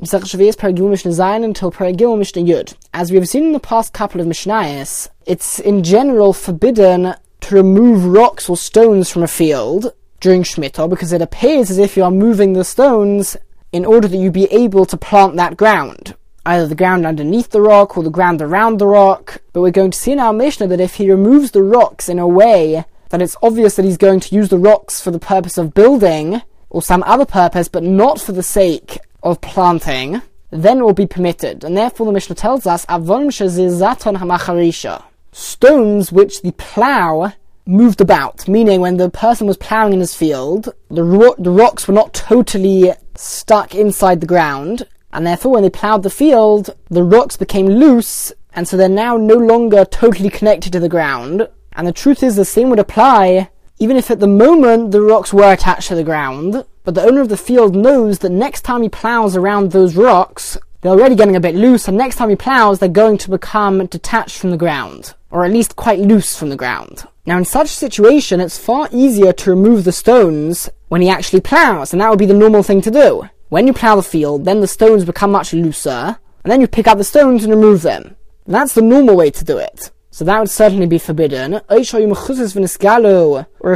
Mishnah until Mishnah Yud. As we have seen in the past couple of Mishnayos, it's in general forbidden to remove rocks or stones from a field during Shemitah because it appears as if you are moving the stones in order that you be able to plant that ground. Either the ground underneath the rock or the ground around the rock. But we're going to see in our Mishnah that if he removes the rocks in a way that it's obvious that he's going to use the rocks for the purpose of building or some other purpose, but not for the sake of planting, then will be permitted. And therefore the Mishnah tells us, Avon Shazizaton Hamacharisha. Stones which the plough moved about, meaning when the person was ploughing in his field, the, ro- the rocks were not totally stuck inside the ground, and therefore when they ploughed the field, the rocks became loose, and so they're now no longer totally connected to the ground. And the truth is the same would apply even if at the moment the rocks were attached to the ground, but the owner of the field knows that next time he plows around those rocks, they're already getting a bit loose, and next time he plows, they're going to become detached from the ground, or at least quite loose from the ground. Now, in such a situation, it's far easier to remove the stones when he actually plows, and that would be the normal thing to do. When you plow the field, then the stones become much looser, and then you pick up the stones and remove them. And that's the normal way to do it. So that would certainly be forbidden. Or if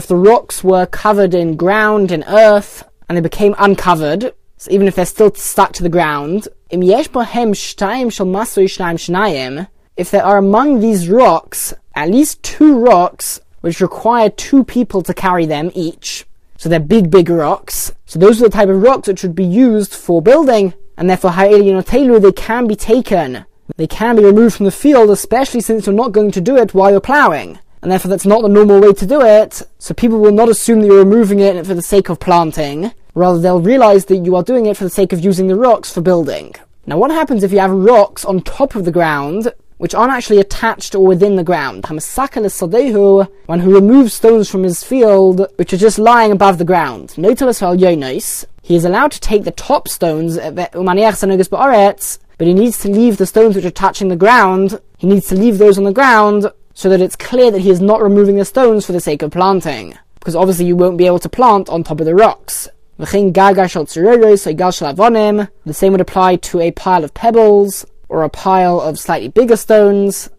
the rocks were covered in ground, in earth, and they became uncovered, so even if they're still stuck to the ground, if there are among these rocks at least two rocks which require two people to carry them each, so they're big, big rocks. So those are the type of rocks which would be used for building, and therefore they can be taken they can be removed from the field, especially since you're not going to do it while you're ploughing. And therefore that's not the normal way to do it, so people will not assume that you're removing it for the sake of planting. Rather, they'll realize that you are doing it for the sake of using the rocks for building. Now what happens if you have rocks on top of the ground, which aren't actually attached or within the ground? One who removes stones from his field, which are just lying above the ground. He is allowed to take the top stones, eh, but he needs to leave the stones which are touching the ground, he needs to leave those on the ground so that it's clear that he is not removing the stones for the sake of planting. Because obviously you won't be able to plant on top of the rocks. The same would apply to a pile of pebbles, or a pile of slightly bigger stones.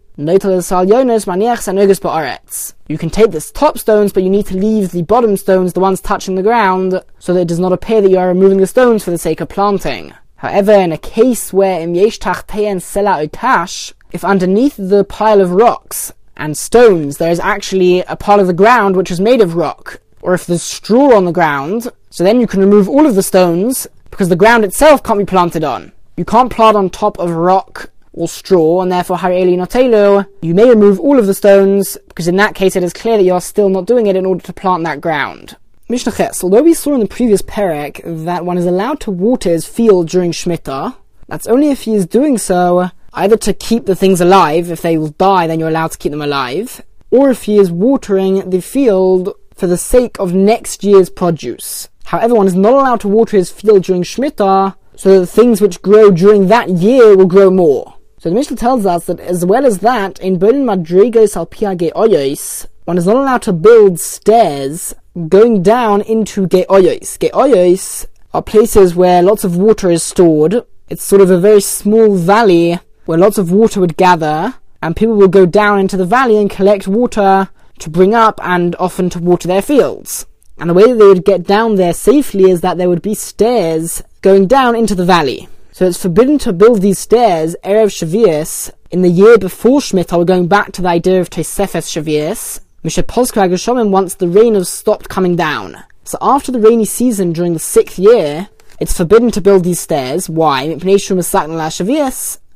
You can take the top stones, but you need to leave the bottom stones, the ones touching the ground, so that it does not appear that you are removing the stones for the sake of planting. However, in a case where im yesh tachtein sela otash, if underneath the pile of rocks and stones there is actually a part of the ground which is made of rock, or if there's straw on the ground, so then you can remove all of the stones because the ground itself can't be planted on. You can't plant on top of rock or straw, and therefore Hari Notelu, you may remove all of the stones, because in that case it is clear that you are still not doing it in order to plant that ground. Mishnah Ches, although we saw in the previous Perek that one is allowed to water his field during Shemitah, that's only if he is doing so either to keep the things alive, if they will die then you're allowed to keep them alive, or if he is watering the field for the sake of next year's produce. However, one is not allowed to water his field during Shemitah, so that the things which grow during that year will grow more. So the Mishnah tells us that as well as that, in Berlin Madrigos al Oyos, one is not allowed to build stairs going down into geoyos. Geoyos are places where lots of water is stored. It's sort of a very small valley where lots of water would gather, and people will go down into the valley and collect water to bring up and often to water their fields. And the way that they would get down there safely is that there would be stairs going down into the valley. So it's forbidden to build these stairs Erev Sheviis in the year before Shemitah. We're going back to the idea of Tosefes Sheviis, Mishapolska Geshomim once the rain has stopped coming down. So after the rainy season during the sixth year, it's forbidden to build these stairs. Why?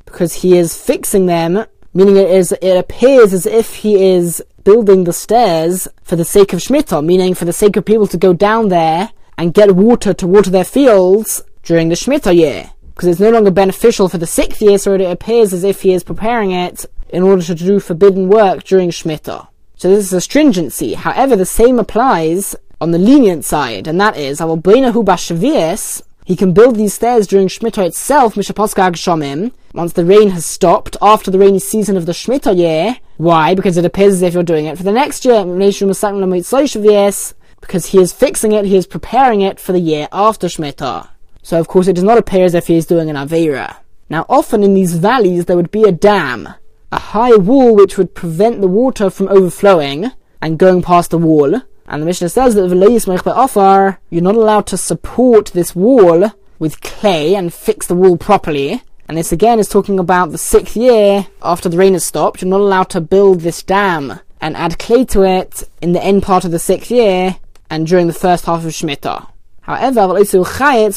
Because he is fixing them, meaning it is it appears as if he is building the stairs for the sake of Shemitah, meaning for the sake of people to go down there and get water to water their fields during the Shemitah year. Because it's no longer beneficial for the sixth year, so it appears as if he is preparing it in order to do forbidden work during Shemitah. So this is a stringency. However, the same applies on the lenient side, and that is, he can build these stairs during Shemitah itself, Shomim, once the rain has stopped, after the rainy season of the Shemitah year. Why? Because it appears as if you're doing it for the next year, because he is fixing it, he is preparing it for the year after Shemitah. So of course it does not appear as if he is doing an Avera. Now often in these valleys there would be a dam, a high wall which would prevent the water from overflowing and going past the wall. And the Mishnah says that offer, you're not allowed to support this wall with clay and fix the wall properly. And this again is talking about the sixth year after the rain has stopped. You're not allowed to build this dam and add clay to it in the end part of the sixth year and during the first half of Shemitah. However,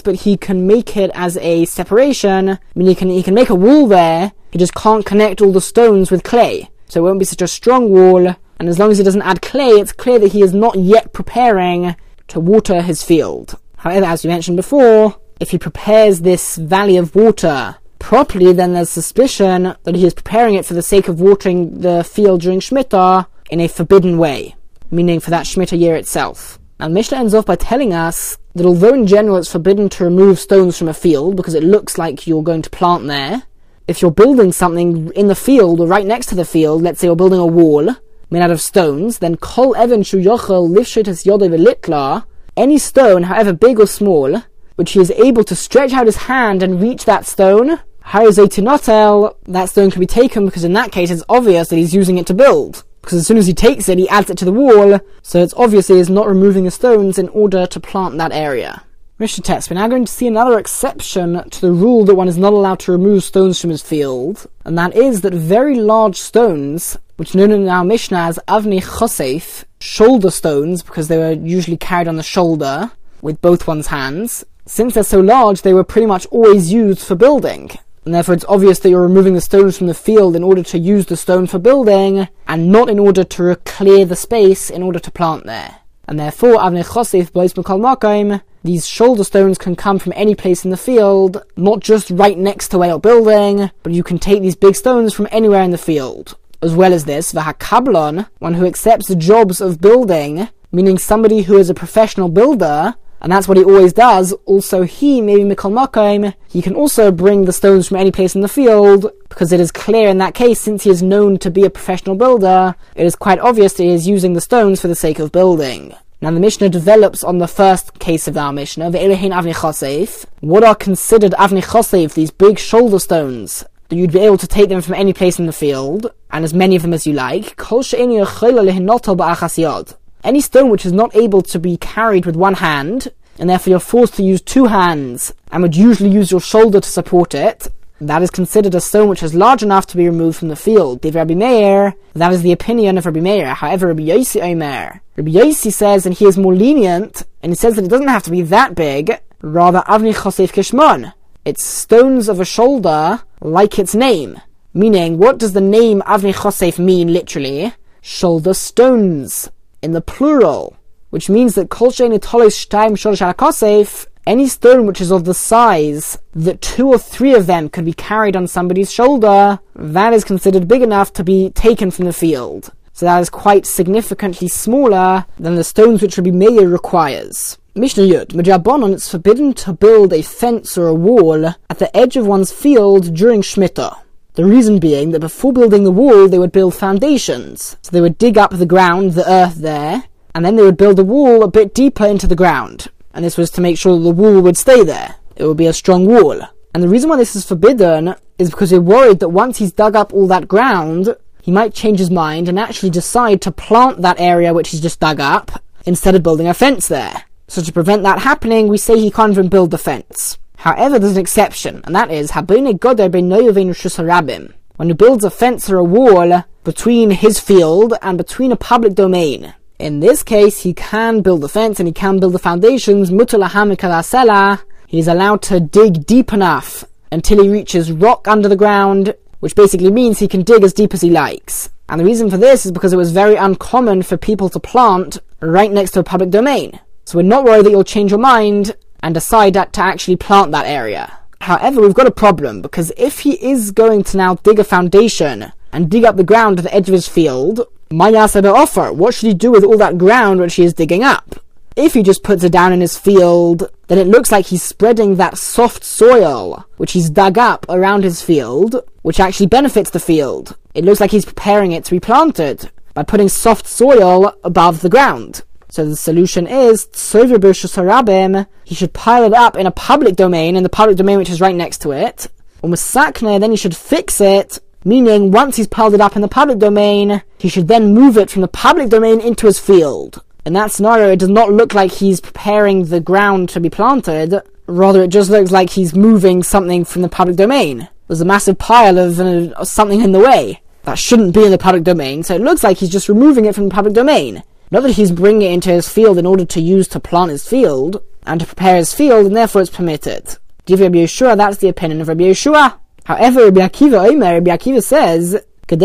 but he can make it as a separation. I mean, he can he can make a wall there. He just can't connect all the stones with clay, so it won't be such a strong wall. And as long as he doesn't add clay, it's clear that he is not yet preparing to water his field. However, as we mentioned before, if he prepares this valley of water properly, then there's suspicion that he is preparing it for the sake of watering the field during Shemitah in a forbidden way, meaning for that Shemitah year itself. And Mishnah ends off by telling us that although in general it's forbidden to remove stones from a field because it looks like you're going to plant there, if you're building something in the field or right next to the field, let's say you're building a wall made out of stones, then kol evan shu yochel lifshit yodei any stone, however big or small, which he is able to stretch out his hand and reach that stone, tell that stone can be taken because in that case it's obvious that he's using it to build because as soon as he takes it, he adds it to the wall, so it's obviously is not removing the stones in order to plant that area. Mishnah Tes, we're now going to see another exception to the rule that one is not allowed to remove stones from his field, and that is that very large stones, which are known in our Mishnah as Avni Chosef, shoulder stones, because they were usually carried on the shoulder with both one's hands, since they're so large, they were pretty much always used for building and therefore it's obvious that you're removing the stones from the field in order to use the stone for building, and not in order to clear the space in order to plant there. And therefore, Avnei Chosif Bois Makom, these shoulder stones can come from any place in the field, not just right next to where you're building, but you can take these big stones from anywhere in the field. As well as this, the hakablon, one who accepts the jobs of building, meaning somebody who is a professional builder, and that's what he always does. Also, he, maybe Mikol Makim, he can also bring the stones from any place in the field, because it is clear in that case, since he is known to be a professional builder, it is quite obvious that he is using the stones for the sake of building. Now the Mishnah develops on the first case of our Mishnah, the Avni Chosef. What are considered Avni Chosef, these big shoulder stones? That you'd be able to take them from any place in the field, and as many of them as you like. Any stone which is not able to be carried with one hand, and therefore you're forced to use two hands, and would usually use your shoulder to support it, that is considered a stone which is large enough to be removed from the field. Div Rabbi Meir, that is the opinion of Rabbi Meir. However, Rabbi Yossi Omer, Rabbi Yossi says, and he is more lenient, and he says that it doesn't have to be that big, rather Avni Chosef Kishmon. It's stones of a shoulder, like its name. Meaning, what does the name Avni Chosef mean literally? Shoulder stones in the plural, which means that kol shtaim sholosh any stone which is of the size that two or three of them could be carried on somebody's shoulder, that is considered big enough to be taken from the field. So that is quite significantly smaller than the stones which Rabbi Meir requires. Mishnah Yud, Majabonon, it's forbidden to build a fence or a wall at the edge of one's field during Shemitah. The reason being that before building the wall, they would build foundations. So they would dig up the ground, the earth there, and then they would build a wall a bit deeper into the ground. And this was to make sure that the wall would stay there. It would be a strong wall. And the reason why this is forbidden is because they're worried that once he's dug up all that ground, he might change his mind and actually decide to plant that area which he's just dug up instead of building a fence there. So to prevent that happening, we say he can't even build the fence. However, there's an exception, and that is Habine Goder Rabim. When he builds a fence or a wall between his field and between a public domain. In this case, he can build the fence and he can build the foundations. He's allowed to dig deep enough until he reaches rock under the ground, which basically means he can dig as deep as he likes. And the reason for this is because it was very uncommon for people to plant right next to a public domain. So we're not worried that you'll change your mind and decide to actually plant that area. However, we've got a problem because if he is going to now dig a foundation and dig up the ground at the edge of his field, Mayasebe offer, what should he do with all that ground which he is digging up? If he just puts it down in his field, then it looks like he's spreading that soft soil which he's dug up around his field, which actually benefits the field. It looks like he's preparing it to be planted by putting soft soil above the ground. So the solution is he should pile it up in a public domain, in the public domain which is right next to it. Umasakne, then he should fix it, meaning once he's piled it up in the public domain, he should then move it from the public domain into his field. In that scenario, it does not look like he's preparing the ground to be planted, rather it just looks like he's moving something from the public domain. There's a massive pile of uh, something in the way that shouldn't be in the public domain, so it looks like he's just removing it from the public domain. Not that he's bringing it into his field in order to use to plant his field and to prepare his field, and therefore it's permitted. Give Rabbi Yehoshua, that's the opinion of Rabbi Yehoshua. However, Rabbi Akiva Omer, Rabbi Akiva says, in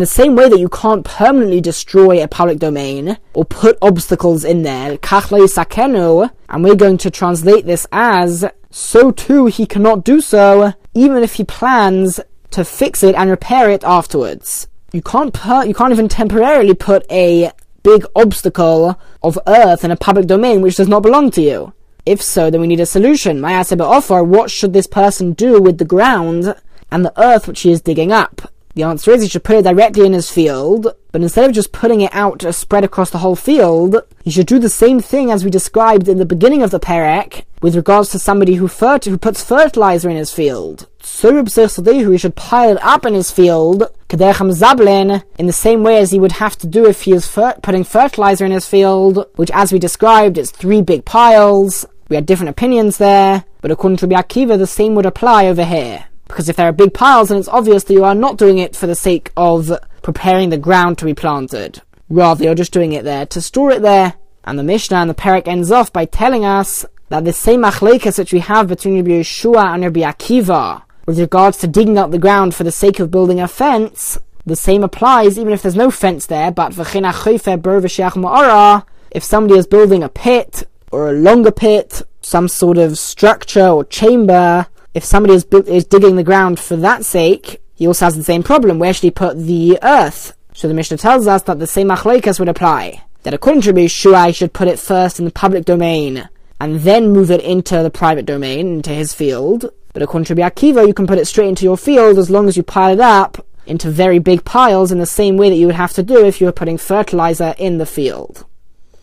the same way that you can't permanently destroy a public domain or put obstacles in there, and we're going to translate this as, so too he cannot do so, even if he plans to fix it and repair it afterwards you can't put, you can't even temporarily put a big obstacle of earth in a public domain which does not belong to you. If so, then we need a solution. Offer, what should this person do with the ground and the earth which he is digging up? The answer is he should put it directly in his field, but instead of just putting it out to spread across the whole field, he should do the same thing as we described in the beginning of the Perek with regards to somebody who, who puts fertilizer in his field. So he should pile it up in his field, in the same way as he would have to do if he is fer- putting fertilizer in his field, which as we described is three big piles. We had different opinions there, but according to Rabbi Akiva, the same would apply over here. Because if there are big piles, then it's obvious that you are not doing it for the sake of preparing the ground to be planted. Rather, you're just doing it there to store it there. And the Mishnah and the Perek ends off by telling us that the same achlekas which we have between Rabbi Yehoshua and Rabbi Akiva with regards to digging up the ground for the sake of building a fence, the same applies even if there's no fence there, but if somebody is building a pit or a longer pit, some sort of structure or chamber, if somebody is, is digging the ground for that sake, he also has the same problem. Where should he put the earth? So the Mishnah tells us that the same achleikas would apply. That according to Rabbi he should put it first in the public domain and then move it into the private domain, into his field. But according to Akiva, you can put it straight into your field as long as you pile it up into very big piles in the same way that you would have to do if you were putting fertilizer in the field.